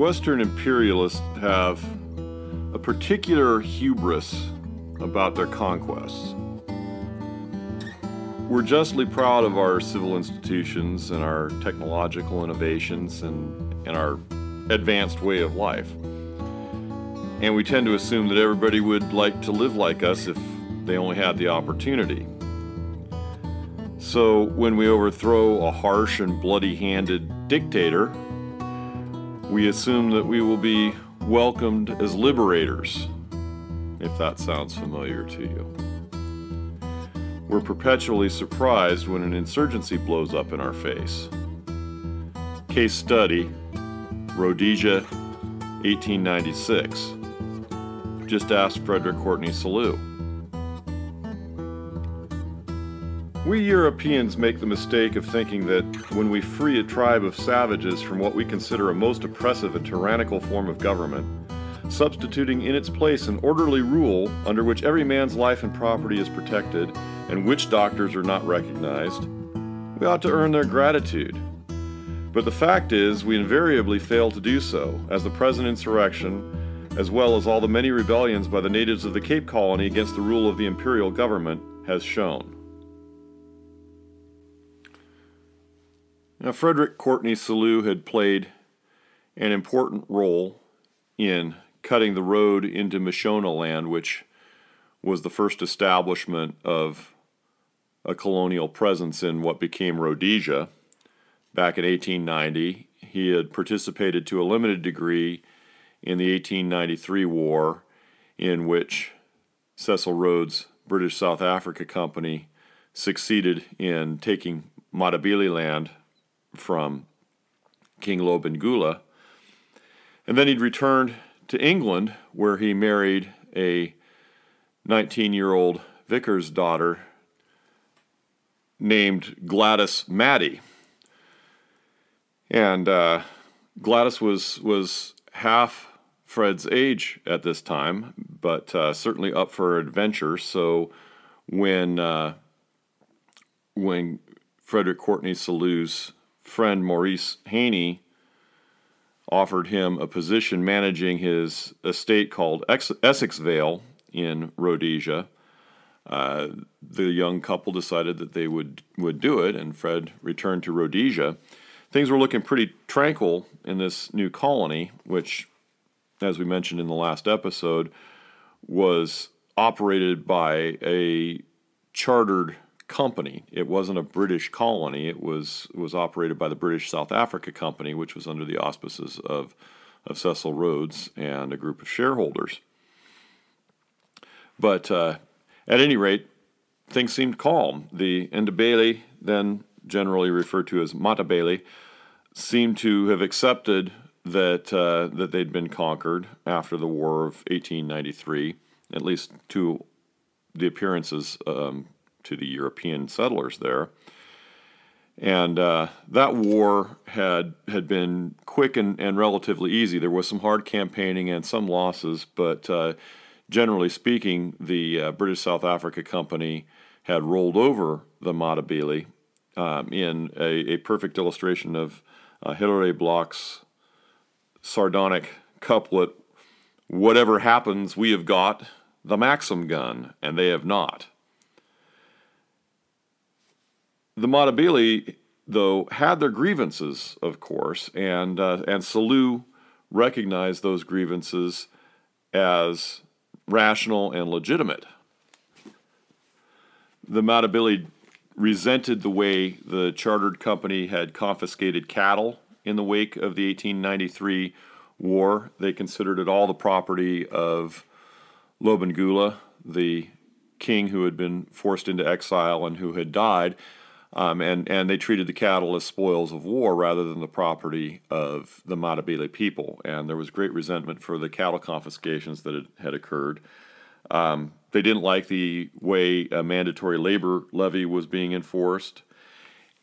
Western imperialists have a particular hubris about their conquests. We're justly proud of our civil institutions and our technological innovations and, and our advanced way of life. And we tend to assume that everybody would like to live like us if they only had the opportunity. So when we overthrow a harsh and bloody handed dictator, we assume that we will be welcomed as liberators, if that sounds familiar to you. We're perpetually surprised when an insurgency blows up in our face. Case study Rhodesia, 1896. Just ask Frederick Courteney Selous. We Europeans make the mistake of thinking that when we free a tribe of savages from what we consider a most oppressive and tyrannical form of government, substituting in its place an orderly rule under which every man's life and property is protected and witch doctors are not recognized, we ought to earn their gratitude. But the fact is, we invariably fail to do so, as the present insurrection, as well as all the many rebellions by the natives of the Cape Colony against the rule of the imperial government, has shown. Now, Frederick Courteney Selous had played an important role in cutting the road into Mashonaland, which was the first establishment of a colonial presence in what became Rhodesia. Back in 1890, he had participated to a limited degree in the 1893 war, in which Cecil Rhodes' British South Africa Company succeeded in taking Matabele land from King Lobengula. And then he'd returned to England, where he married a 19 year old vicar's daughter named Gladys Maddy. And uh, Gladys was, was half Fred's age at this time, but uh, certainly up for adventure. So when, uh, when Frederick Courteney Selous's friend Maurice Heany offered him a position managing his estate called Essex Vale in Rhodesia. Uh, the young couple decided that they would, would do it, and Fred returned to Rhodesia. Things were looking pretty tranquil in this new colony, which, as we mentioned in the last episode, was operated by a chartered company. It wasn't a British colony. It was was operated by the British South Africa Company, which was under the auspices of of Cecil Rhodes and a group of shareholders. But uh, at any rate, things seemed calm. The Ndebele, then generally referred to as Matabele, seemed to have accepted that uh, that they'd been conquered after the War of 1893, at least to the appearances um, to the European settlers there. And uh, that war had had been quick and, and relatively easy. There was some hard campaigning and some losses, but uh, generally speaking, the uh, British South Africa Company had rolled over the Matabele um, in a, a, perfect illustration of uh, Hilaire Bloc's sardonic couplet Whatever happens, we have got the Maxim gun, and they have not. The Matabele, though, had their grievances, of course, and uh, and Selous recognized those grievances as rational and legitimate. The Matabele resented the way the chartered company had confiscated cattle in the wake of the 1893 war. They considered it all the property of Lobengula, the king who had been forced into exile and who had died. Um, and, and they treated the cattle as spoils of war rather than the property of the Matabele people. And there was great resentment for the cattle confiscations that had, occurred. Um, they didn't like the way a mandatory labor levy was being enforced.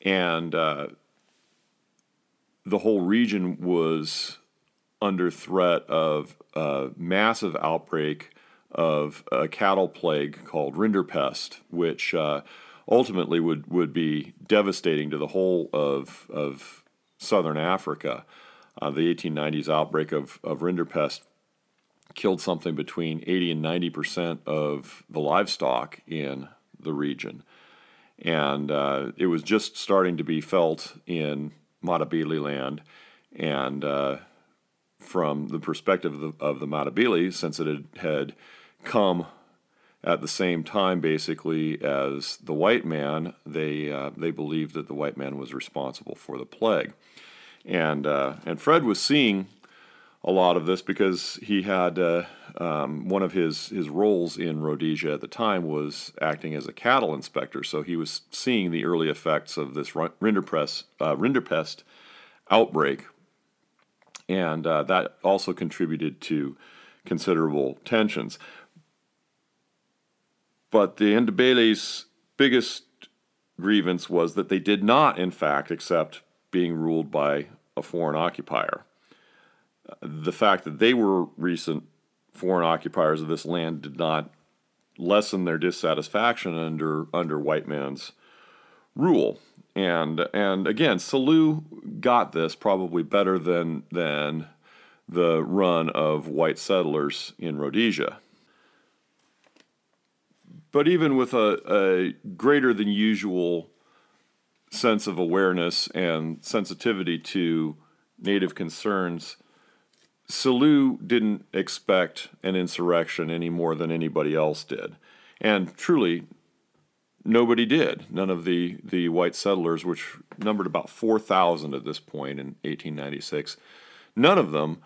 And uh, the whole region was under threat of a massive outbreak of a cattle plague called rinderpest, which uh, ultimately would, would be devastating to the whole of, of southern Africa. uh, the 1890s outbreak of, of rinderpest killed something between 80 and 90 percent of the livestock in the region. And uh, it was just starting to be felt in Matabele land. And uh, from the perspective of the, of the since it had, had come at the same time, basically, as the white man, they, uh, they believed that the white man was responsible for the plague. And, uh, and Fred was seeing a lot of this because he had uh, um, one of his, his roles in Rhodesia at the time was acting as a cattle inspector. So he was seeing the early effects of this rinderpest, uh, rinderpest outbreak. And uh, that also contributed to considerable tensions. But the Ndebele's biggest grievance was that they did not, in fact, accept being ruled by a foreign occupier the fact that they were recent foreign occupiers of this land did not lessen their dissatisfaction under under white man's rule. And and again, Selous got this probably better than than the run of white settlers in Rhodesia. But even with a, a greater than usual sense of awareness and sensitivity to native concerns, Selous didn't expect an insurrection any more than anybody else did. And truly, nobody did. None of the, the white settlers, which numbered about 4,000 at this point in 1896, none of them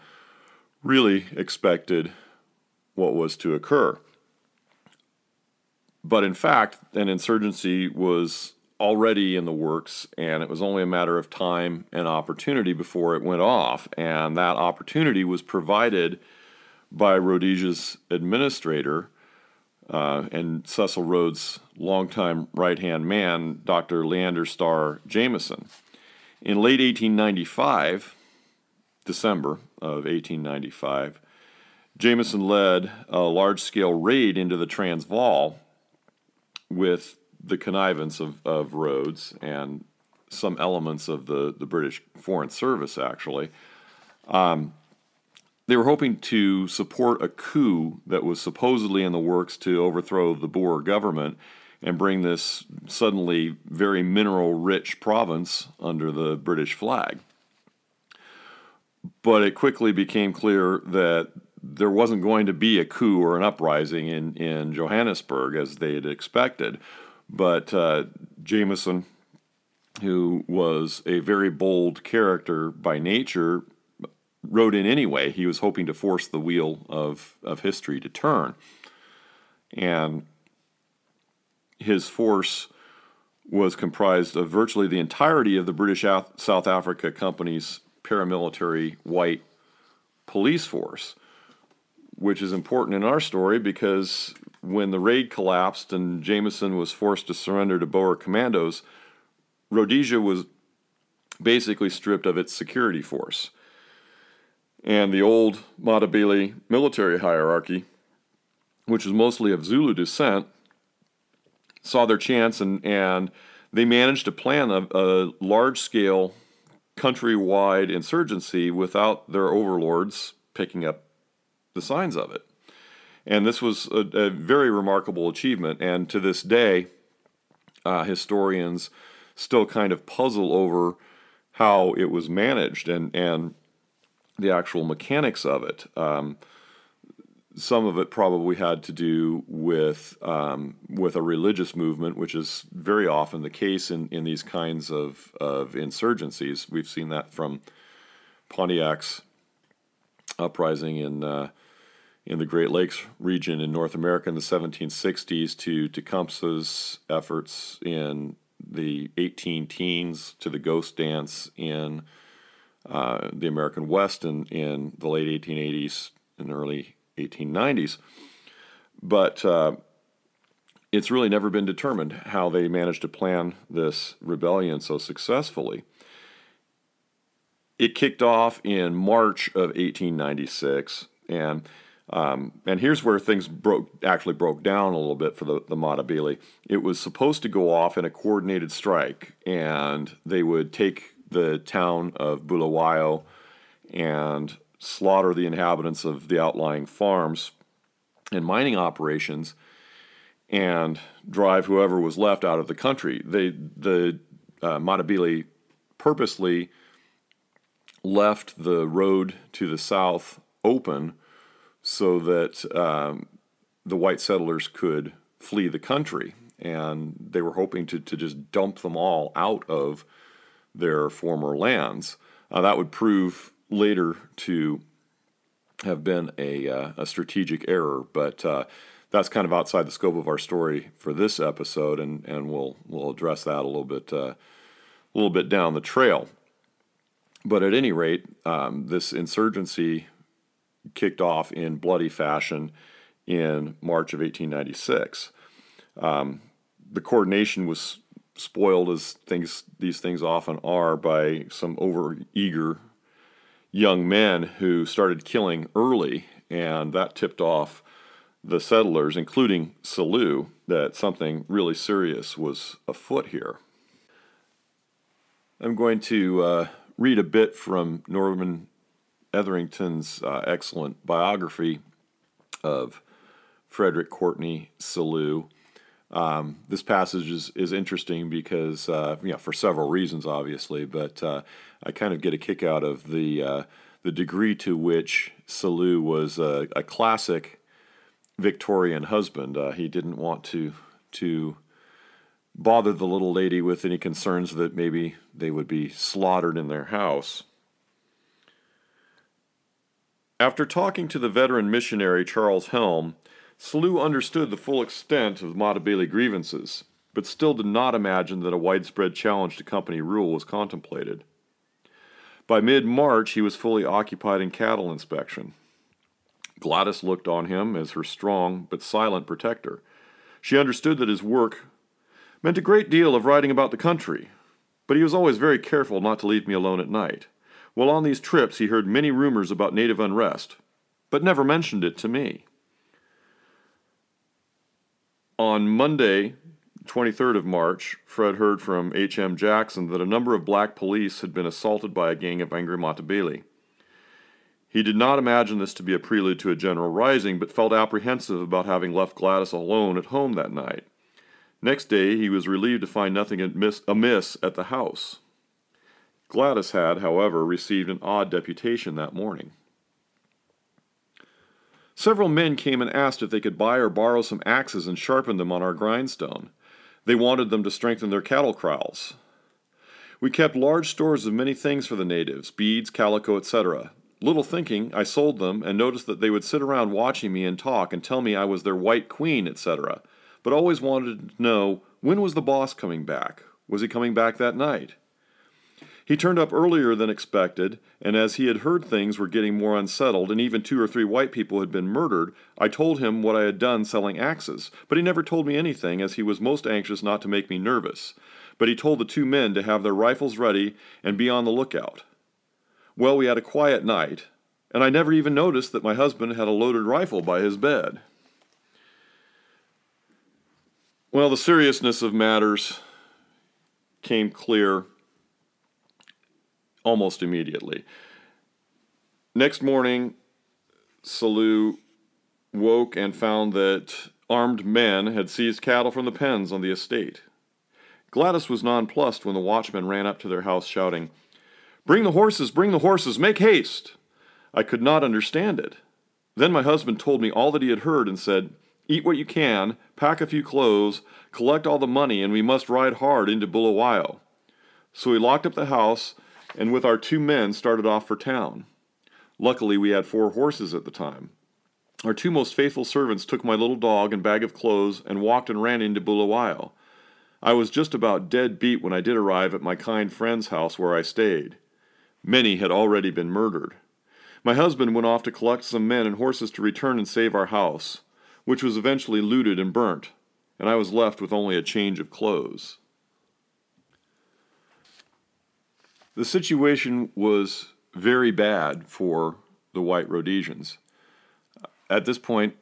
really expected what was to occur. But in fact, an insurgency was already in the works, and it was only a matter of time and opportunity before it went off. And that opportunity was provided by Rhodesia's administrator uh, and Cecil Rhodes' longtime right hand man, Dr. Leander Starr Jameson. In late 1895, December of 1895, Jameson led a large scale raid into the Transvaal with the connivance of, of Rhodes and some elements of the, the British Foreign Service, actually. Um, they were hoping to support a coup that was supposedly in the works to overthrow the Boer government and bring this suddenly very mineral rich province under the British flag. But it quickly became clear that there wasn't going to be a coup or an uprising in, in Johannesburg as they had expected. But uh, Jameson, who was a very bold character by nature, rode in anyway. He was hoping to force the wheel of, of history to turn. And his force was comprised of virtually the entirety of the British South Africa Company's paramilitary white police force, which is important in our story because when the raid collapsed and Jameson was forced to surrender to Boer commandos, Rhodesia was basically stripped of its security force. And the old Matabele military hierarchy, which was mostly of Zulu descent, saw their chance and, and they managed to plan a, a large scale countrywide insurgency without their overlords picking up the signs of it. And this was a, a very remarkable achievement. And to this day, uh, historians still kind of puzzle over how it was managed and, and the actual mechanics of it. Um, some of it probably had to do with um, with a religious movement, which is very often the case in, in these kinds of, of insurgencies. We've seen that from Pontiac's uprising in uh, in the Great Lakes region in North America in the 1760s to Tecumseh's efforts in the 18 teens to the ghost dance in uh, the American West in, in the late 1880s and early 1890s. But uh, it's really never been determined how they managed to plan this rebellion so successfully. It kicked off in March of 1896, and um, and here's where things broke actually broke down a little bit for the, the. It was supposed to go off in a coordinated strike, and they would take the town of Bulawayo and slaughter the inhabitants of the outlying farms and mining operations and drive whoever was left out of the country. They, the uh, purposely left the road to the south open so that um, the white settlers could flee the country. And they were hoping to, to just dump them all out of their former lands. Uh, that would prove later to have been a, uh, a strategic error, but uh, that's kind of outside the scope of our story for this episode, and, and we'll we'll address that a little bit uh, a little bit down the trail. But at any rate, um, this insurgency kicked off in bloody fashion in March of 1896. Um, the coordination was spoiled, as things these things often are, by some overeager young men who started killing early, and that tipped off the settlers, including Selous, that something really serious was afoot here. I'm going to uh, read a bit from Norman Etherington's uh, excellent biography of Frederick Courteney Selous. Um, this passage is, is interesting because, uh, you know, for several reasons, obviously, but uh, I kind of get a kick out of the uh, the degree to which Selous was a, a classic Victorian husband. Uh, he didn't want to to bother the little lady with any concerns that maybe they would be slaughtered in their house. After talking to the veteran missionary Charles Helm, Selous understood the full extent of Matabele grievances, but still did not imagine that a widespread challenge to company rule was contemplated. By mid March, he was fully occupied in cattle inspection. Gladys looked on him as her strong but silent protector. She understood that his work meant a great deal of riding about the country, but he was always very careful not to leave me alone at night. While on these trips, he heard many rumors about native unrest, but never mentioned it to me. On Monday, 23rd of March, Fred heard from H.M. Jackson that a number of black police had been assaulted by a gang of angry Matabele. He did not imagine this to be a prelude to a general rising, but felt apprehensive about having left Gladys alone at home that night. Next day, he was relieved to find nothing amiss at the house. Gladys had, however, received an odd deputation that morning. Several men came and asked if they could buy or borrow some axes and sharpen them on our grindstone. They wanted them to strengthen their cattle kraals. We kept large stores of many things for the natives beads, calico, etc. Little thinking, I sold them and noticed that they would sit around watching me and talk and tell me I was their white queen, etc., but always wanted to know when was the boss coming back? Was he coming back that night? He turned up earlier than expected, and as he had heard things were getting more unsettled, and even two or three white people had been murdered, I told him what I had done selling axes, but he never told me anything, as he was most anxious not to make me nervous. But he told the two men to have their rifles ready and be on the lookout. Well, we had a quiet night, and I never even noticed that my husband had a loaded rifle by his bed. Well, the seriousness of matters came clear almost immediately. Next morning, Selous woke and found that armed men had seized cattle from the pens on the estate. Gladys was nonplussed when the watchman ran up to their house shouting, Bring the horses, bring the horses, make haste! I could not understand it. Then my husband told me all that he had heard and said, Eat what you can, pack a few clothes, collect all the money, and we must ride hard into Bulawayo. So we locked up the house and with our two men started off for town. Luckily, we had four horses at the time. Our two most faithful servants took my little dog and bag of clothes and walked and ran into Bulawayo. I was just about dead beat when I did arrive at my kind friend's house where I stayed. Many had already been murdered. My husband went off to collect some men and horses to return and save our house, which was eventually looted and burnt, and I was left with only a change of clothes. The situation was very bad for the white Rhodesians. At this point,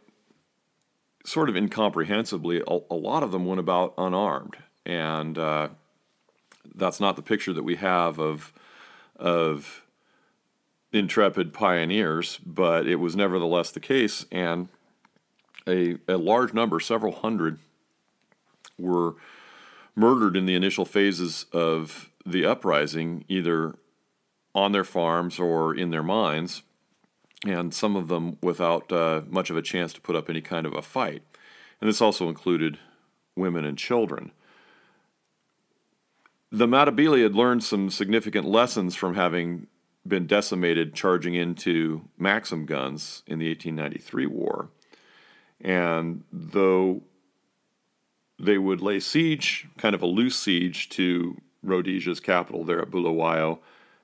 sort of incomprehensibly, a, a lot of them went about unarmed, and uh, that's not the picture that we have of of intrepid pioneers, but it was nevertheless the case, and a, a large number, several hundred, were murdered in the initial phases of the uprising, either on their farms or in their mines, and some of them without uh, much of a chance to put up any kind of a fight. And this also included women and children. The Matabele had learned some significant lessons from having been decimated charging into Maxim guns in the 1893 war. And though they would lay siege, kind of a loose siege, to Rhodesia's capital there at Bulawayo,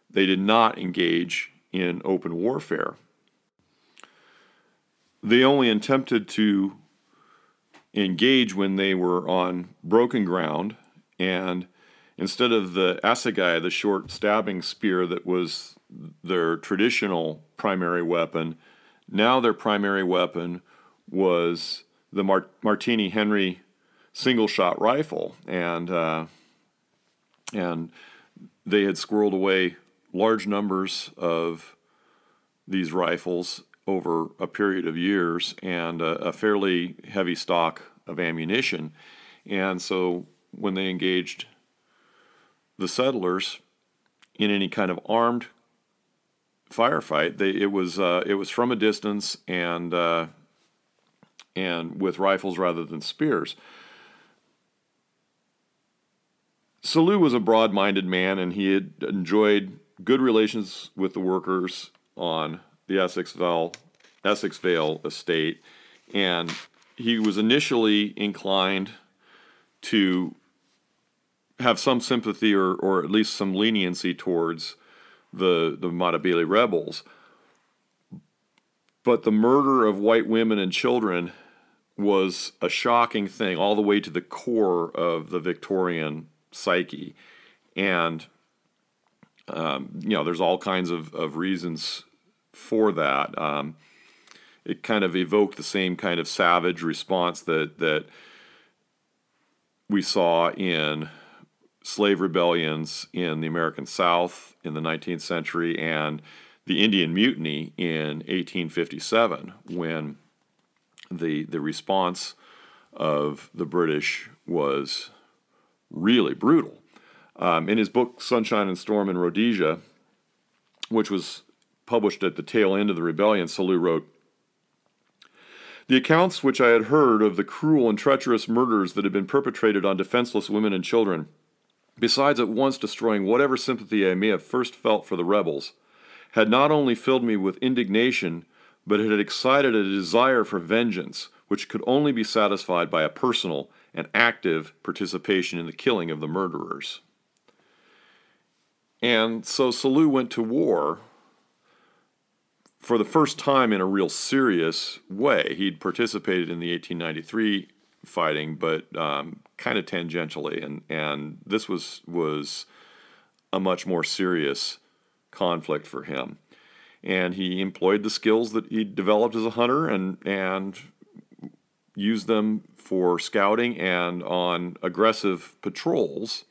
they did not engage in open warfare. They only attempted to engage when they were on broken ground, and instead of the assegai, the short stabbing spear that was their traditional primary weapon, now their primary weapon was the Mart- Martini Henry single shot rifle, and uh, and they had squirreled away large numbers of these rifles over a period of years and a, a fairly heavy stock of ammunition, and so when they engaged the settlers in any kind of armed firefight, they, it was uh, it was from a distance and uh, and with rifles rather than spears. Selous was a broad minded man and he had enjoyed good relations with the workers on the Essex Vale, Essex Vale estate. And he was initially inclined to have some sympathy or, or at least some leniency towards the, the Matabele rebels. But the murder of white women and children was a shocking thing, all the way to the core of the Victorian psyche. And, um, you know, there's all kinds of, of reasons for that. Um, it kind of evoked the same kind of savage response that, that we saw in slave rebellions in the American South in the 19th century and the Indian Mutiny in 1857 when the the response of the British was really brutal. Um, in his book Sunshine and Storm in Rhodesia, which was published at the tail end of the rebellion, Selous wrote, the accounts which I had heard of the cruel and treacherous murders that had been perpetrated on defenseless women and children, besides at once destroying whatever sympathy I may have first felt for the rebels, had not only filled me with indignation, but it had excited a desire for vengeance which could only be satisfied by a personal and active participation in the killing of the murderers. And so Selous went to war for the first time in a real serious way. He'd participated in the 1893 fighting, but um, kind of tangentially, and and this was was a much more serious conflict for him and he employed the skills that he'd developed as a hunter and and used them for scouting and on aggressive patrols.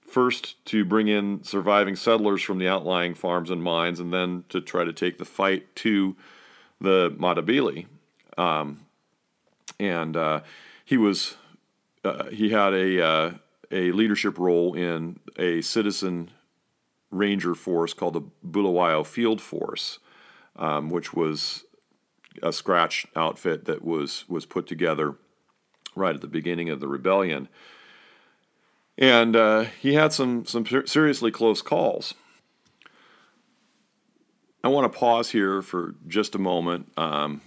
First, to bring in surviving settlers from the outlying farms and mines, and then to try to take the fight to the Matabele. Um, and uh, he was uh, he had a uh, a leadership role in a citizen ranger force called the Bulawayo Field Force, um, which was a scratch outfit that was was put together right at the beginning of the rebellion. And uh, he had some some seriously close calls. I want to pause here for just a moment um,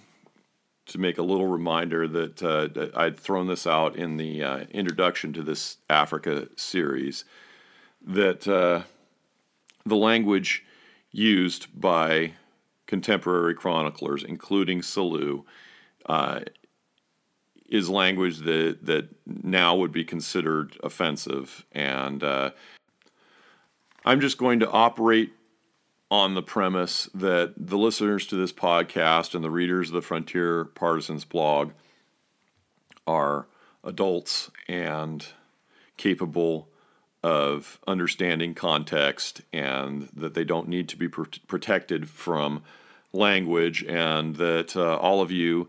to make a little reminder that, uh, that I'd thrown this out in the uh, introduction to this Africa series. That uh, the language used by contemporary chroniclers, including Selous, uh, is language that that now would be considered offensive, and uh, I'm just going to operate on the premise that the listeners to this podcast and the readers of the Frontier Partisans blog are adults and capable of understanding context and that they don't need to be pr- protected from language, and that uh, all of you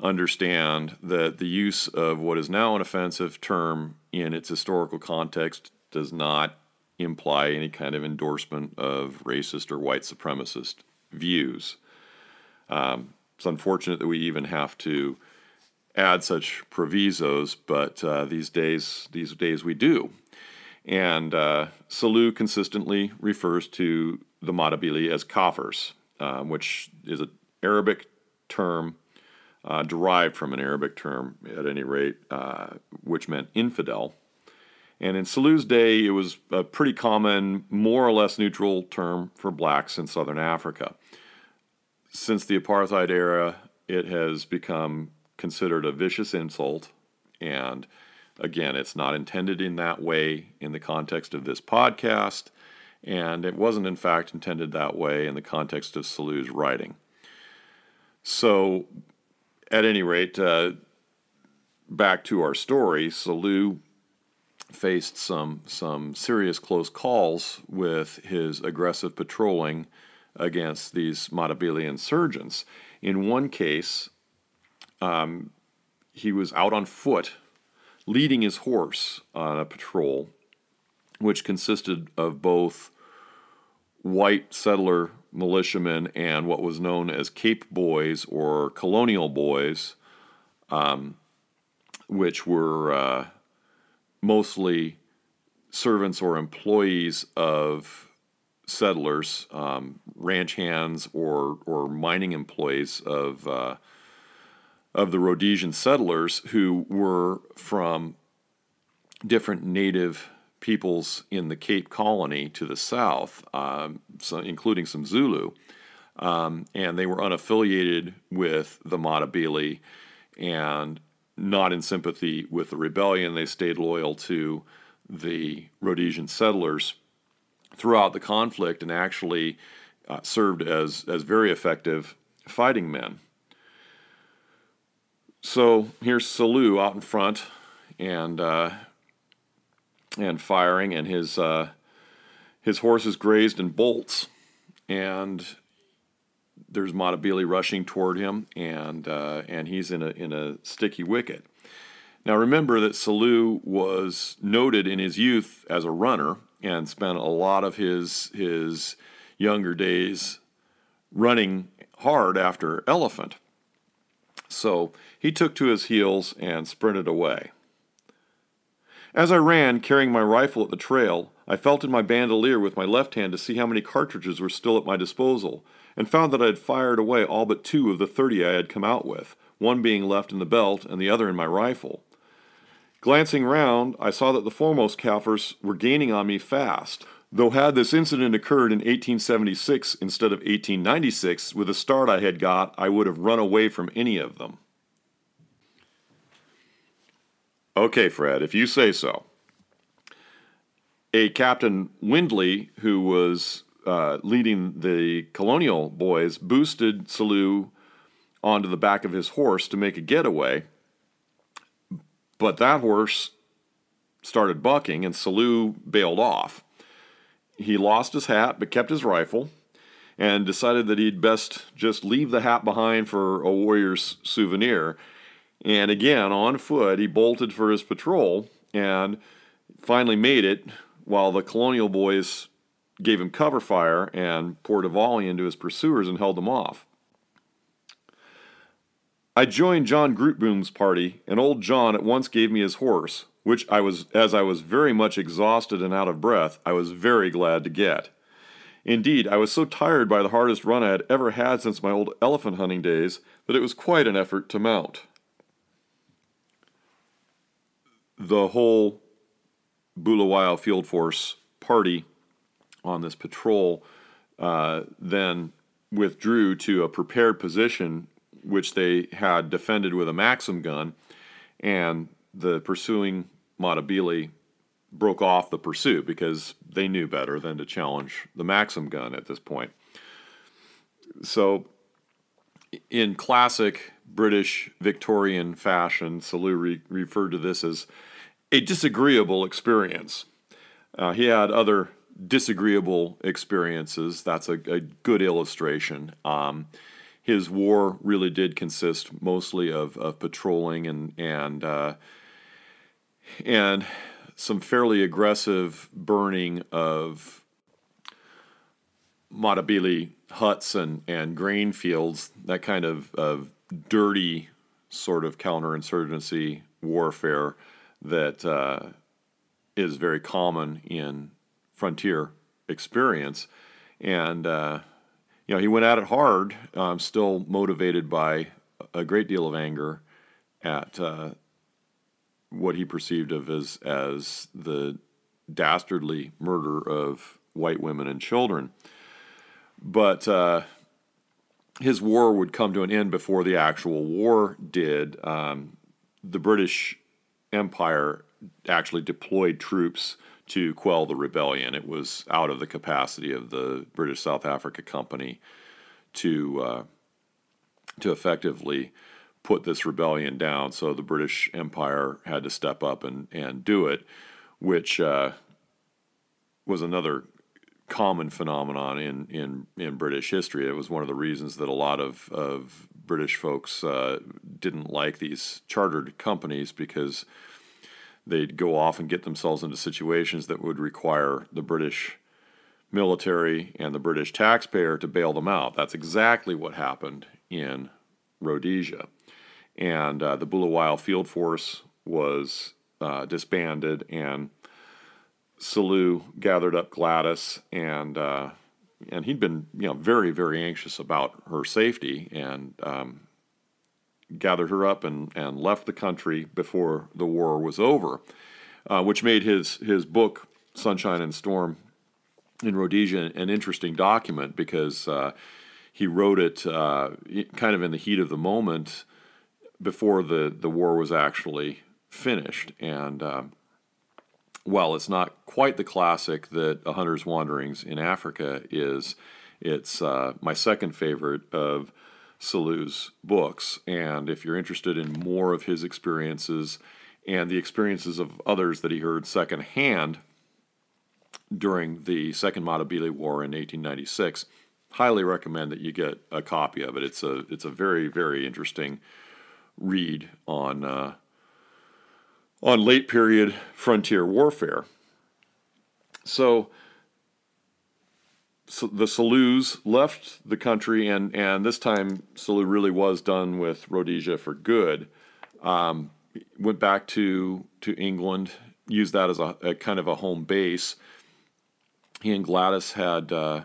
understand that the use of what is now an offensive term in its historical context does not imply any kind of endorsement of racist or white supremacist views. Um, it's unfortunate that we even have to add such provisos, but uh, these days, these days we do. And uh, Selous consistently refers to the Matabele as kafirs, uh, which is an Arabic term uh, derived from an Arabic term, at any rate, uh, which meant infidel. And in Selous's day, it was a pretty common, more or less neutral term for blacks in southern Africa. Since the apartheid era, it has become considered a vicious insult. And again, it's not intended in that way in the context of this podcast. And it wasn't, in fact, intended that way in the context of Selous's writing. So, at any rate, uh, back to our story, Selous faced some some serious close calls with his aggressive patrolling against these Matabele insurgents. In one case, um, he was out on foot, leading his horse on a patrol, which consisted of both white settler militiamen and what was known as Cape Boys or Colonial Boys, um, which were uh, mostly servants or employees of settlers, um, ranch hands, or or mining employees of uh, of the Rhodesian settlers who were from different native peoples in the Cape Colony to the south, um, so including some Zulu, um, and they were unaffiliated with the Matabele and not in sympathy with the rebellion. They stayed loyal to the Rhodesian settlers throughout the conflict and actually uh, served as, as very effective fighting men. So here's Selous out in front and uh, and firing, and his uh, his horse is grazed and bolts, and there's Matabele rushing toward him, and uh, and he's in a in a sticky wicket. Now remember that Selous was noted in his youth as a runner and spent a lot of his his younger days running hard after elephant. So he took to his heels and sprinted away. As I ran, carrying my rifle at the trail, I felt in my bandolier with my left hand to see how many cartridges were still at my disposal, and found that I had fired away all but two of the thirty I had come out with, one being left in the belt and the other in my rifle. Glancing round, I saw that the foremost Kaffirs were gaining on me fast, though had this incident occurred in 1876 instead of 1896, with the start I had got, I would have run away from any of them. Okay, Fred, if you say so. A Captain Windley, who was uh, leading the colonial boys, boosted Selous onto the back of his horse to make a getaway. But that horse started bucking, and Selous bailed off. He lost his hat but kept his rifle and decided that he'd best just leave the hat behind for a warrior's souvenir and again, on foot, he bolted for his patrol and finally made it while the colonial boys gave him cover fire and poured a volley into his pursuers and held them off. I joined John Grootboom's party, and old John at once gave me his horse, which I was, as I was very much exhausted and out of breath, I was very glad to get. Indeed, I was so tired by the hardest run I had ever had since my old elephant hunting days that it was quite an effort to mount the whole Bulawayo Field Force party on this patrol uh, then withdrew to a prepared position, which they had defended with a Maxim gun, and the pursuing Matabele broke off the pursuit because they knew better than to challenge the Maxim gun at this point. So, in classic British Victorian fashion, Selous re- referred to this as a disagreeable experience. Uh, he had other disagreeable experiences. That's a, a good illustration. Um, his war really did consist mostly of, of patrolling and and uh, and some fairly aggressive burning of Matabele huts and, and grain fields, that kind of, of dirty sort of counterinsurgency warfare that uh, is very common in frontier experience. And, uh, you know, he went at it hard, um, still motivated by a great deal of anger at uh, what he perceived of as, as the dastardly murder of white women and children. But uh, his war would come to an end before the actual war did. Um, the British Empire actually deployed troops to quell the rebellion. It was out of the capacity of the British South Africa Company to uh, to effectively put this rebellion down. So the British Empire had to step up and, and do it, which uh, was another common phenomenon in, in, in British history. It was one of the reasons that a lot of, of British folks uh, didn't like these chartered companies because they'd go off and get themselves into situations that would require the British military and the British taxpayer to bail them out. That's exactly what happened in Rhodesia. And uh, the Bulawayo Field Force was uh, disbanded, and Selous gathered up Gladys, and uh, and he'd been you know very very anxious about her safety, and um, gathered her up and and left the country before the war was over, uh, which made his his book Sunshine and Storm in Rhodesia an interesting document because uh, he wrote it uh, kind of in the heat of the moment before the the war was actually finished, and um, while it's not quite the classic that A Hunter's Wanderings in Africa is, it's uh, my second favorite of Selous's books. And if you're interested in more of his experiences and the experiences of others that he heard secondhand during the Second Matabele War in 1896, highly recommend that you get a copy of it. It's a it's a very very interesting read on. Uh, on late period frontier warfare. So, so the Selouxs left the country, and, and this time Selous really was done with Rhodesia for good. Um, went back to, to England, used that as a, a, kind of a home base. He and Gladys had uh,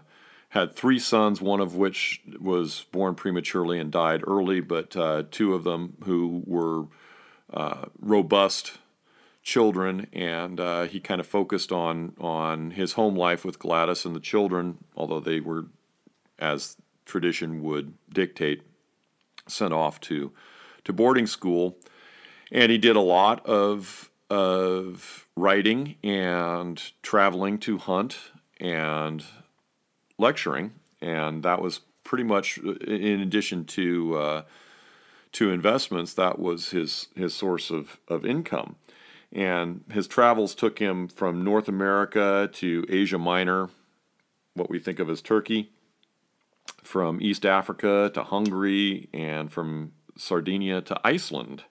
had three sons, one of which was born prematurely and died early, but uh, two of them who were uh, robust children, and uh, he kind of focused on on his home life with Gladys and the children, although they were, as tradition would dictate, sent off to to boarding school, and he did a lot of of writing and traveling to hunt and lecturing, and that was pretty much in addition to uh, to investments. That was his his source of of income. And his travels took him from North America to Asia Minor, what we think of as Turkey, from East Africa to Hungary, and from Sardinia to Iceland.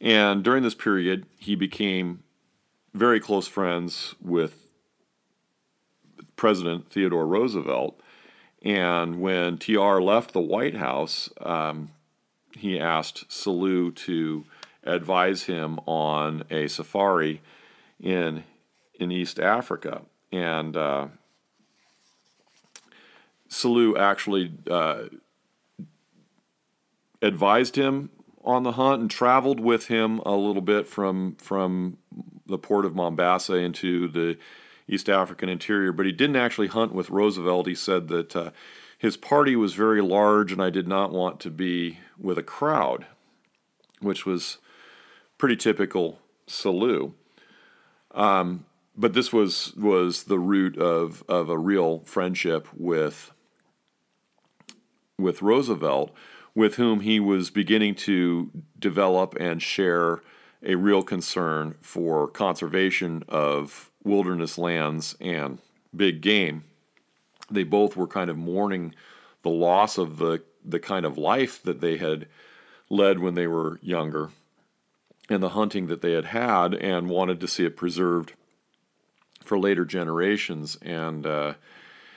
And during this period, he became very close friends with President Theodore Roosevelt. And when TR left the White House, um, he asked Selous to advise him on a safari in in East Africa, and uh, Selous actually uh, advised him on the hunt and traveled with him a little bit from from the port of Mombasa into the East African interior, but he didn't actually hunt with Roosevelt. He said that uh, his party was very large and I did not want to be with a crowd, which was pretty typical Selous. Um, but this was was the root of of a real friendship with with Roosevelt, with whom he was beginning to develop and share a real concern for conservation of wilderness lands and big game. They both were kind of mourning the loss of the, the kind of life that they had led when they were younger and the hunting that they had had and wanted to see it preserved for later generations. And, uh,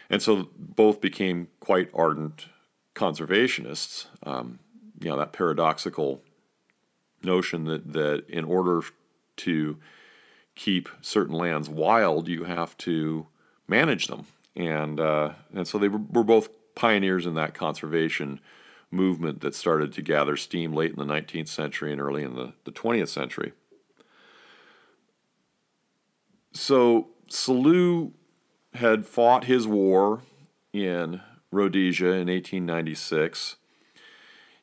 and so both became quite ardent conservationists. Um, you know, that paradoxical notion that, that in order to keep certain lands wild, you have to manage them. And, uh, and so they were, were both pioneers in that conservation movement that started to gather steam late in the 19th century and early in the, the 20th century. So Selous had fought his war in Rhodesia in 1896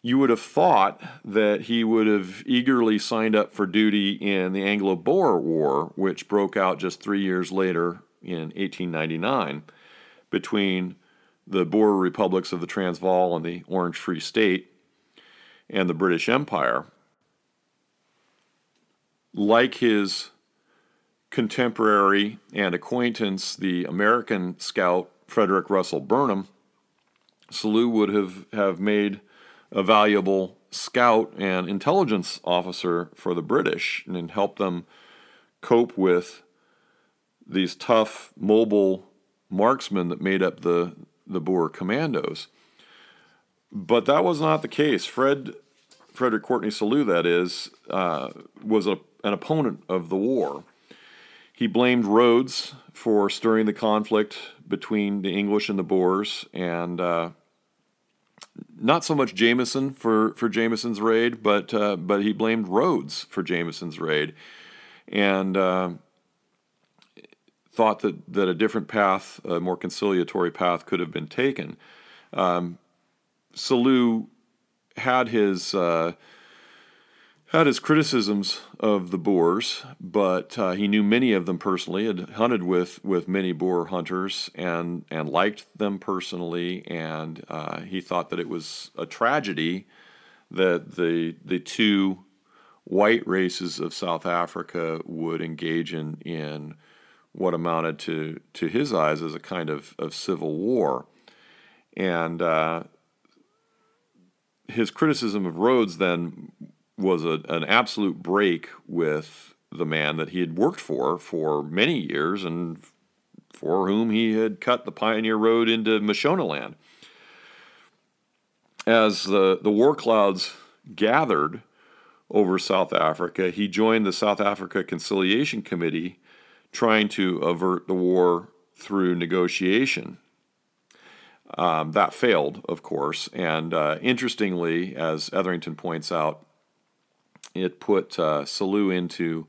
you would have thought that he would have eagerly signed up for duty in the Anglo Boer War, which broke out just three years later in 1899 between the Boer republics of the Transvaal and the Orange Free State and the British Empire. Like his contemporary and acquaintance, the American scout Frederick Russell Burnham, Selous would have, have made a valuable scout and intelligence officer for the British and help them cope with these tough, mobile marksmen that made up the, the Boer commandos. But that was not the case. Fred, Frederick Courteney Selous, that is, uh, was a, an opponent of the war. He blamed Rhodes for stirring the conflict between the English and the Boers, and uh, not so much Jameson for, for Jameson's raid, but uh, but he blamed Rhodes for Jameson's raid, and uh, thought that, that a different path, a more conciliatory path, could have been taken. Um, Selous had his uh, had his criticisms of the Boers, but uh, he knew many of them personally, had hunted with, with many Boer hunters and, and liked them personally, and uh, he thought that it was a tragedy that the, the two white races of South Africa would engage in, in what amounted to, to his eyes as a kind of, of civil war. And uh, his criticism of Rhodes then was a, an absolute break with the man that he had worked for for many years and for whom he had cut the pioneer road into Mashonaland. As the, the war clouds gathered over South Africa, he joined the South Africa Conciliation Committee trying to avert the war through negotiation. Um, that failed, of course, and uh, interestingly, as Etherington points out, it put uh, Selous into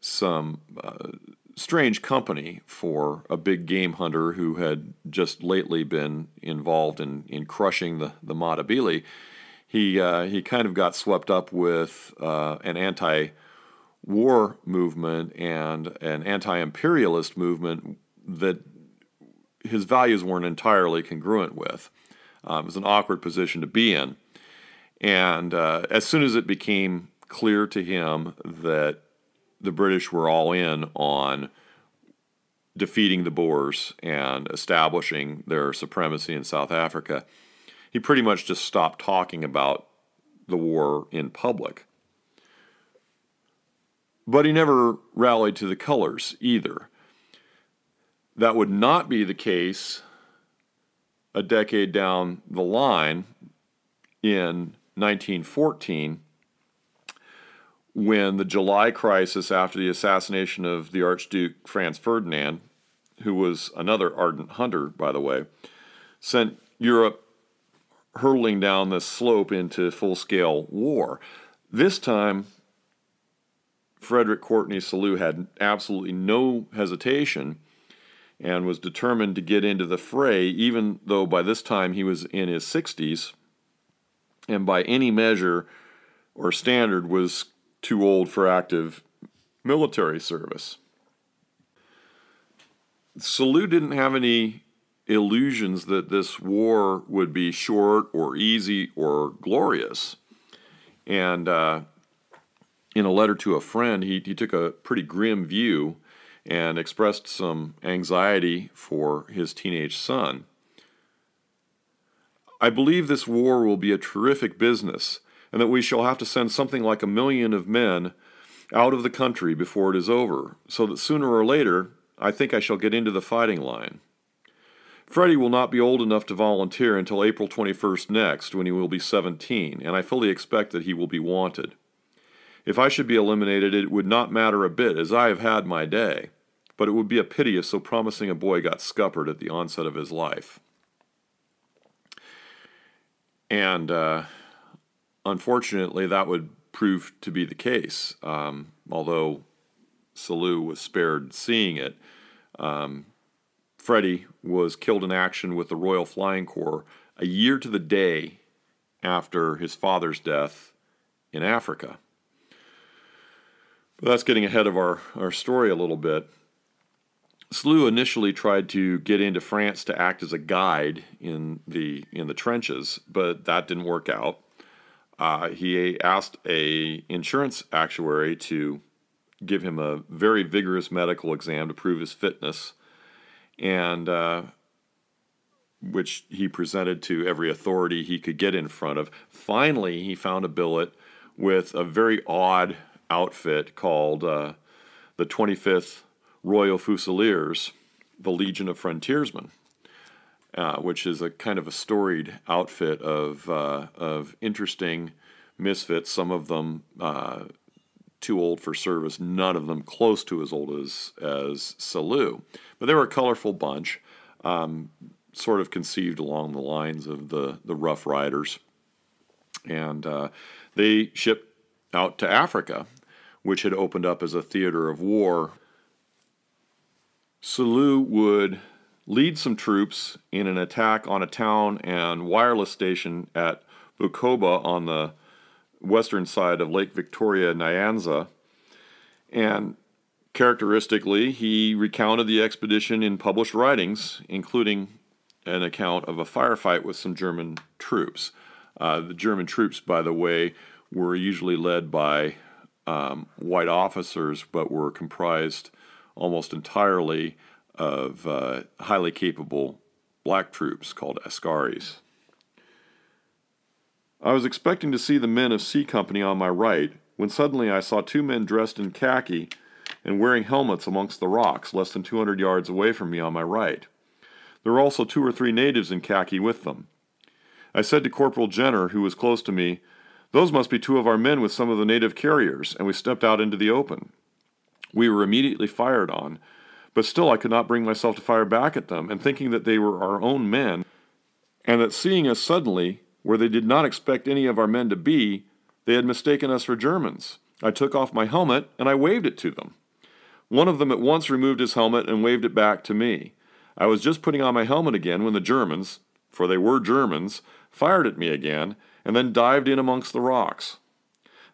some uh, strange company for a big game hunter who had just lately been involved in, in crushing the, the Matabele. He, uh, he kind of got swept up with uh, an anti war movement and an anti imperialist movement that his values weren't entirely congruent with. Um, it was an awkward position to be in. And uh, as soon as it became clear to him that the British were all in on defeating the Boers and establishing their supremacy in South Africa, he pretty much just stopped talking about the war in public. But he never rallied to the colors either. That would not be the case a decade down the line in 1914 when the July crisis after the assassination of the Archduke Franz Ferdinand, who was another ardent hunter, by the way, sent Europe hurtling down this slope into full scale war. This time, Frederick Courteney Selous had absolutely no hesitation and was determined to get into the fray, even though by this time he was in his 60s and by any measure or standard was too old for active military service. Selous didn't have any illusions that this war would be short or easy or glorious. And uh, in a letter to a friend, he, he took a pretty grim view and expressed some anxiety for his teenage son. I believe this war will be a terrific business, and that we shall have to send something like a million of men out of the country before it is over, so that sooner or later I think I shall get into the fighting line. Freddie will not be old enough to volunteer until April 21st next, when he will be 17, and I fully expect that he will be wanted. If I should be eliminated, it would not matter a bit, as I have had my day, but it would be a pity if so promising a boy got scuppered at the onset of his life. And uh, unfortunately, that would prove to be the case. Um, although Selous was spared seeing it, um, Freddie was killed in action with the Royal Flying Corps a year to the day after his father's death in Africa. But that's getting ahead of our, our story a little bit. Selous initially tried to get into France to act as a guide in the in the trenches, but that didn't work out. Uh, he asked a insurance actuary to give him a very vigorous medical exam to prove his fitness, and uh, which he presented to every authority he could get in front of. Finally, he found a billet with a very odd outfit called uh, the 25th Royal Fusiliers, the Legion of Frontiersmen, uh, which is a kind of a storied outfit of, uh, of interesting misfits, some of them uh, too old for service, none of them close to as old as, as Selous. But they were a colorful bunch, um, sort of conceived along the lines of the, the Rough Riders. And uh, they shipped out to Africa, which had opened up as a theater of war Selous would lead some troops in an attack on a town and wireless station at Bukoba on the western side of Lake Victoria, Nyanza. And characteristically, he recounted the expedition in published writings, including an account of a firefight with some German troops. Uh, the German troops, by the way, were usually led by um, white officers, but were comprised almost entirely of uh, highly capable black troops called Askaris. I was expecting to see the men of C Company on my right when suddenly I saw two men dressed in khaki and wearing helmets amongst the rocks less than 200 yards away from me on my right. There were also two or three natives in khaki with them. I said to Corporal Jenner, who was close to me, Those must be two of our men with some of the native carriers, and we stepped out into the open. We were immediately fired on, but still I could not bring myself to fire back at them, and thinking that they were our own men, and that seeing us suddenly, where they did not expect any of our men to be, they had mistaken us for Germans. I took off my helmet and I waved it to them. One of them at once removed his helmet and waved it back to me. I was just putting on my helmet again when the Germans, for they were Germans, fired at me again, and then dived in amongst the rocks.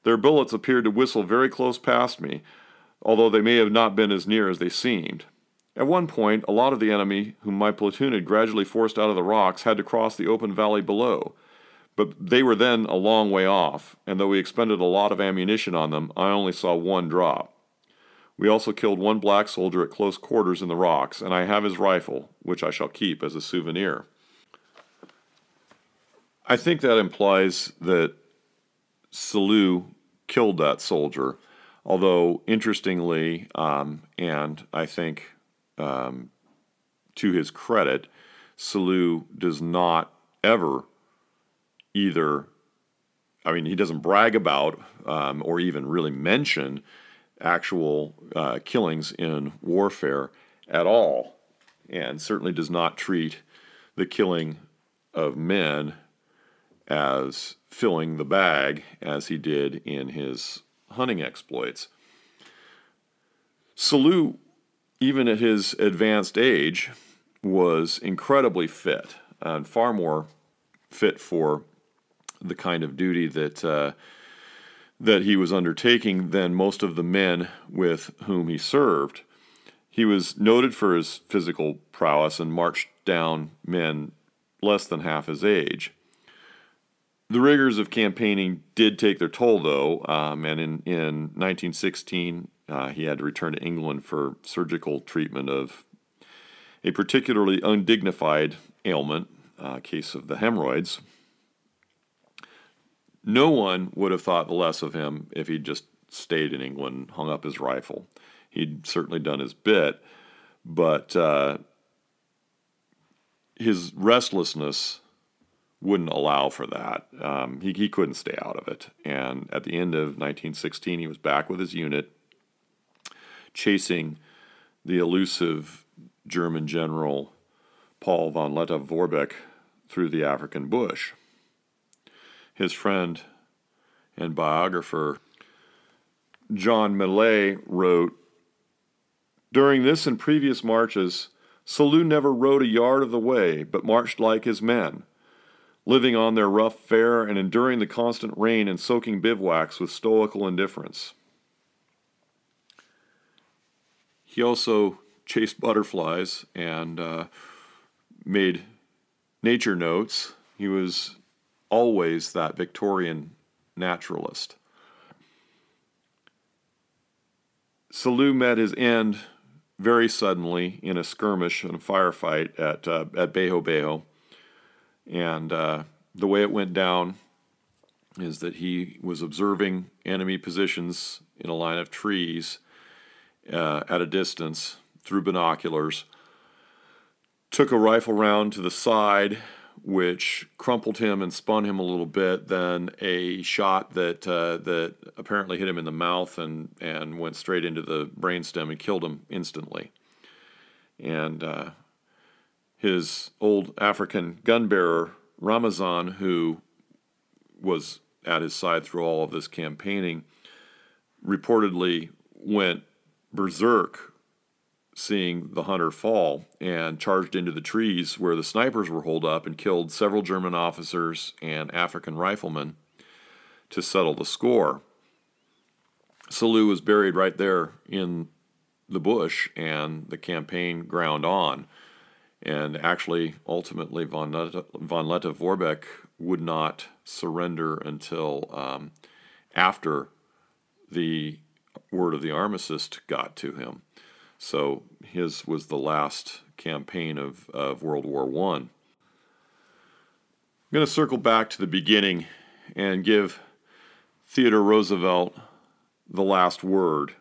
Their bullets appeared to whistle very close past me, although they may have not been as near as they seemed. At one point, a lot of the enemy, whom my platoon had gradually forced out of the rocks, had to cross the open valley below. But they were then a long way off, and though we expended a lot of ammunition on them, I only saw one drop. We also killed one black soldier at close quarters in the rocks, and I have his rifle, which I shall keep as a souvenir. I think that implies that Selous killed that soldier Although, interestingly, um, and I think um, to his credit, Selous does not ever either, I mean, he doesn't brag about um, or even really mention actual uh, killings in warfare at all, and certainly does not treat the killing of men as filling the bag as he did in his hunting exploits. Selous, even at his advanced age, was incredibly fit and far more fit for the kind of duty that uh, that he was undertaking than most of the men with whom he served. He was noted for his physical prowess and marched down men less than half his age. The rigors of campaigning did take their toll, though, um, and in, in 1916 Uh, he had to return to England for surgical treatment of a particularly undignified ailment, uh, case of the hemorrhoids. No one would have thought the less of him if he'd just stayed in England, hung up his rifle. He'd certainly done his bit, but uh, his restlessness wouldn't allow for that. Um, he, he couldn't stay out of it. And at the end of 1916, he was back with his unit, chasing the elusive German general Paul von Lettow-Vorbeck through the African bush. His friend and biographer John Millais wrote During this and previous marches, Selous never rode a yard of the way, but marched like his men, living on their rough fare and enduring the constant rain and soaking bivouacs with stoical indifference. He also chased butterflies and uh, made nature notes. He was always that Victorian naturalist. Selous met his end very suddenly in a skirmish and a firefight at uh, at Beho Beho, and uh, the way it went down is that he was observing enemy positions in a line of trees uh, at a distance through binoculars. Took a rifle round to the side which crumpled him and spun him a little bit. Then a shot that uh, that apparently hit him in the mouth and and went straight into the brainstem and killed him instantly. And uh, his old African gun bearer Ramazan, who was at his side through all of this campaigning, reportedly went berserk seeing the hunter fall and charged into the trees where the snipers were holed up and killed several German officers and African riflemen to settle the score. Selous was buried right there in the bush, and the campaign ground on. And actually, ultimately, von, Lettow-Vorbeck would not surrender until um, after the word of the armistice got to him. So his was the last campaign of, of World War I. I'm going to circle back to the beginning and give Theodore Roosevelt the last word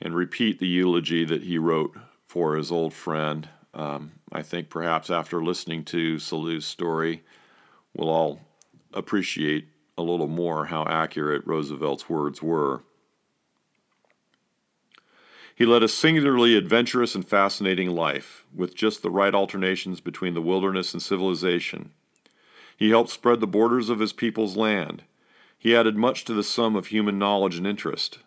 and repeat the eulogy that he wrote for his old friend. Um, I think perhaps after listening to Selous's story, we'll all appreciate a little more how accurate Roosevelt's words were. He led a singularly adventurous and fascinating life, with just the right alternations between the wilderness and civilization. He helped spread the borders of his people's land. He added much to the sum of human knowledge and interest.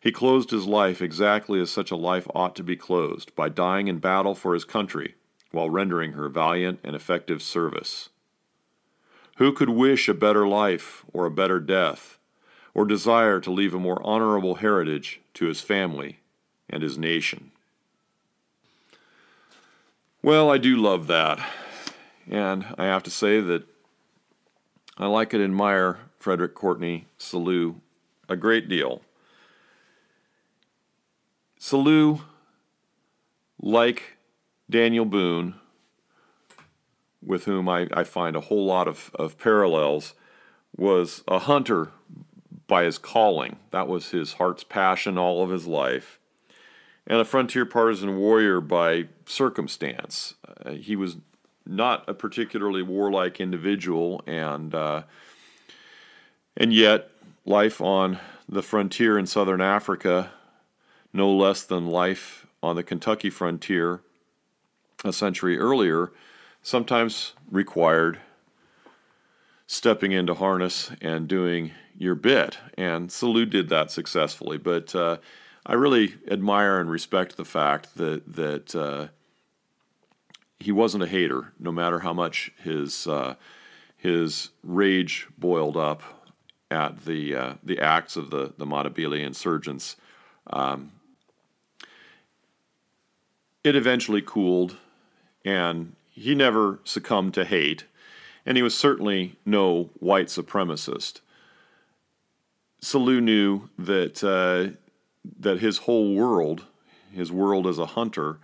He closed his life exactly as such a life ought to be closed, by dying in battle for his country, while rendering her valiant and effective service. Who could wish a better life or a better death, or desire to leave a more honorable heritage to his family and his nation. Well, I do love that. And I have to say that I like and admire Frederick Courteney Selous a great deal. Selous, like Daniel Boone, with whom I, I find a whole lot of, of parallels, was a hunter by his calling. That was his heart's passion all of his life and a frontier partisan warrior by circumstance. Uh, he was not a particularly warlike individual, and uh, and yet life on the frontier in southern Africa, no less than life on the Kentucky frontier a century earlier, sometimes required stepping into harness and doing your bit. And Selous did that successfully, but uh, I really admire and respect the fact that that uh, he wasn't a hater, no matter how much his uh, his rage boiled up at the uh, the acts of the the Matabele insurgents. Um, it eventually cooled, and he never succumbed to hate, and he was certainly no white supremacist. Selous knew that uh, that his whole world, his world as a hunter,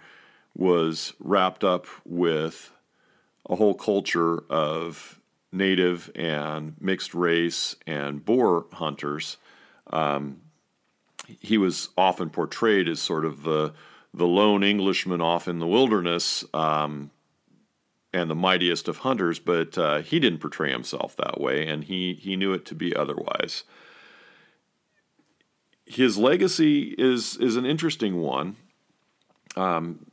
was wrapped up with a whole culture of native and mixed race and Boer hunters. Um, he was often portrayed as sort of the the lone Englishman off in the wilderness um, and the mightiest of hunters, but uh, he didn't portray himself that way, and he he knew it to be otherwise. His legacy is is an interesting one. Um,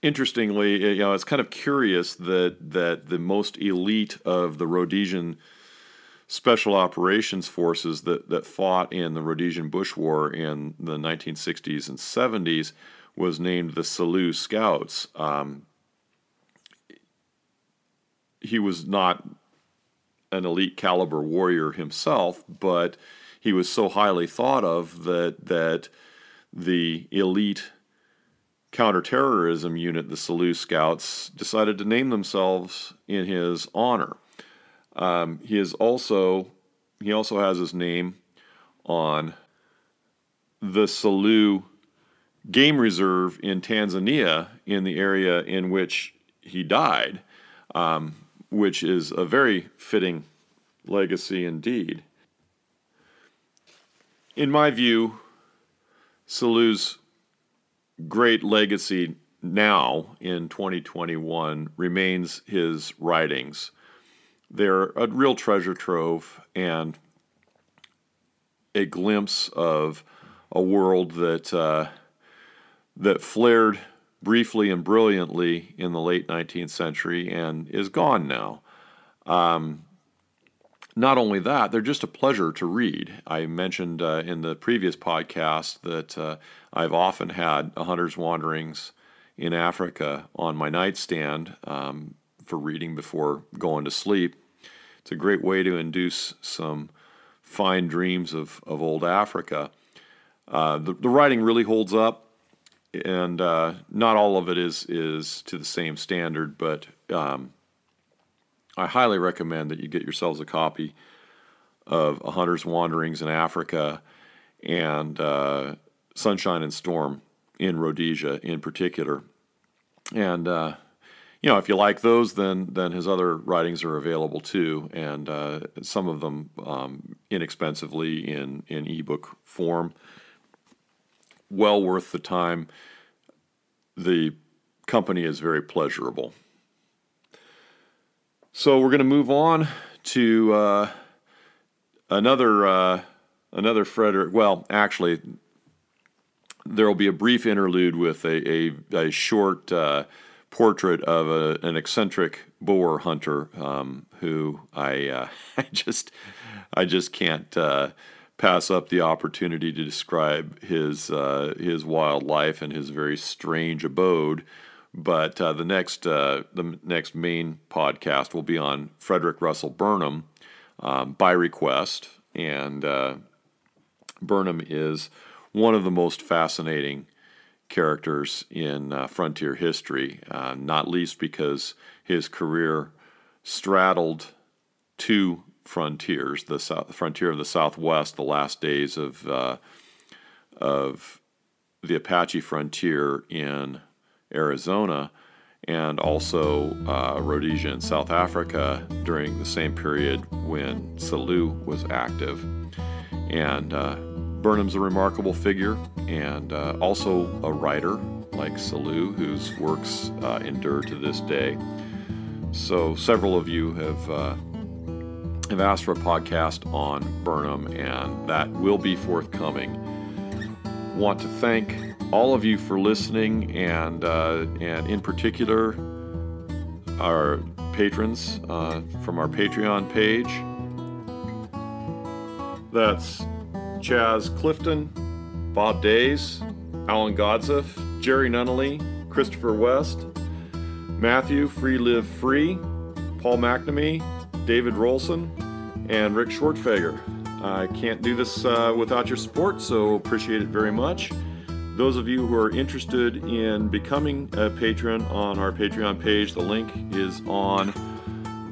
interestingly, you know, it's kind of curious that that the most elite of the Rhodesian special operations forces that, that fought in the Rhodesian Bush War in the 1960s and 70s was named the Selous Scouts. Um, he was not an elite caliber warrior himself, but he was so highly thought of that that the elite counterterrorism unit, the Selous Scouts, decided to name themselves in his honor. Um, he is also he also has his name on the Selous Game Reserve in Tanzania, in the area in which he died, um, which is a very fitting legacy indeed. In my view, Selous's great legacy now in 2021 remains his writings. They're a real treasure trove and a glimpse of a world that uh, that flared briefly and brilliantly in the late 19th century and is gone now. Um, not only that, they're just a pleasure to read. I mentioned uh, in the previous podcast that uh, I've often had A Hunter's Wanderings in Africa on my nightstand um, for reading before going to sleep. It's a great way to induce some fine dreams of, of old Africa. Uh, the, the writing really holds up, and uh, not all of it is, is to the same standard, but um, I highly recommend that you get yourselves a copy of A Hunter's Wanderings in Africa and uh, Sunshine and Storm in Rhodesia in particular. And uh, you know, if you like those, then then his other writings are available too, and uh, some of them um, inexpensively in in ebook form. Well worth the time. The company is very pleasurable. So we're going to move on to uh, another uh, another Frederick. Well, actually, there will be a brief interlude with a a, a short uh, portrait of a, an eccentric Boer hunter um, who I uh, I just I just can't uh, pass up the opportunity to describe his uh, his wild life and his very strange abode. But uh, the next uh, the next main podcast will be on Frederick Russell Burnham um, by request, and uh, Burnham is one of the most fascinating characters in uh, frontier history, uh, not least because his career straddled two frontiers: the, south, frontier of the Southwest, the last days of uh, of the Apache frontier in Arizona, and also uh, Rhodesia and South Africa during the same period when Selous was active. And uh, Burnham's a remarkable figure and uh, also a writer like Selous, whose works uh, endure to this day. So several of you have uh, have asked for a podcast on Burnham, and that will be forthcoming. Want to thank all of you for listening, and uh, and in particular, our patrons uh, from our Patreon page. That's Chaz Clifton, Bob Days, Alan Godseff, Jerry Nunnally, Christopher West, Matthew Free Live Free, Paul McNamee, David Rolson, and Rick Shortfager. I can't do this uh, without your support, so appreciate it very much. Those of you who are interested in becoming a patron on our Patreon page, the link is on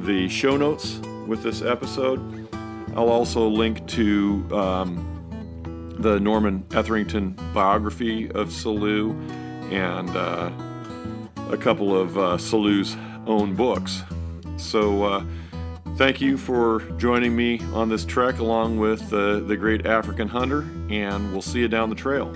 the show notes with this episode. I'll also link to um, the Norman Etherington biography of Selous and uh, a couple of uh, own books. So, uh, thank you for joining me on this trek along with uh, the great African hunter, and we'll see you down the trail.